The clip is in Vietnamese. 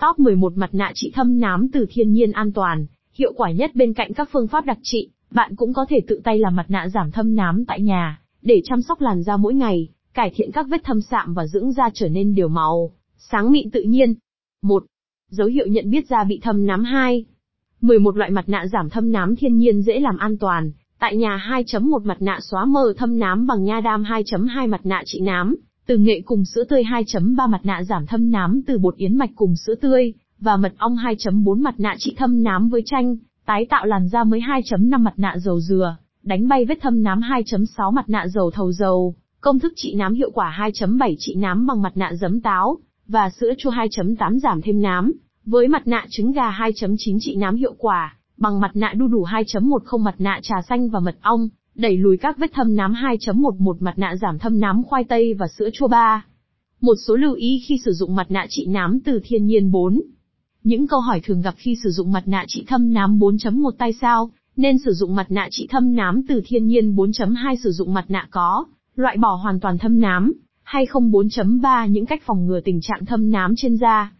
Top 11 mặt nạ trị thâm nám từ thiên nhiên an toàn, hiệu quả nhất bên cạnh các phương pháp đặc trị, bạn cũng có thể tự tay làm mặt nạ giảm thâm nám tại nhà, để chăm sóc làn da mỗi ngày, cải thiện các vết thâm sạm và dưỡng da trở nên đều màu, sáng mịn tự nhiên. 1. Dấu hiệu nhận biết da bị thâm nám 2. 11 loại mặt nạ giảm thâm nám thiên nhiên dễ làm an toàn. Tại nhà 2.1 mặt nạ xóa mờ thâm nám bằng nha đam 2.2 mặt nạ trị nám, từ nghệ cùng sữa tươi 2.3 mặt nạ giảm thâm nám từ bột yến mạch cùng sữa tươi, và mật ong 2.4 mặt nạ trị thâm nám với chanh, tái tạo làn da mới 2.5 mặt nạ dầu dừa, đánh bay vết thâm nám 2.6 mặt nạ dầu thầu dầu, công thức trị nám hiệu quả 2.7 trị nám bằng mặt nạ giấm táo, và sữa chua 2.8 giảm thêm nám, với mặt nạ trứng gà 2.9 trị nám hiệu quả, bằng mặt nạ đu đủ 2.10 mặt nạ trà xanh và mật ong, đẩy lùi các vết thâm nám 2.11 mặt nạ giảm thâm nám khoai tây và sữa chua 3. Một số lưu ý khi sử dụng mặt nạ trị nám từ thiên nhiên 4. Những câu hỏi thường gặp khi sử dụng mặt nạ trị thâm nám 4.1 tay sao, nên sử dụng mặt nạ trị thâm nám từ thiên nhiên 4.2 sử dụng mặt nạ có, loại bỏ hoàn toàn thâm nám, hay không 4.3 những cách phòng ngừa tình trạng thâm nám trên da.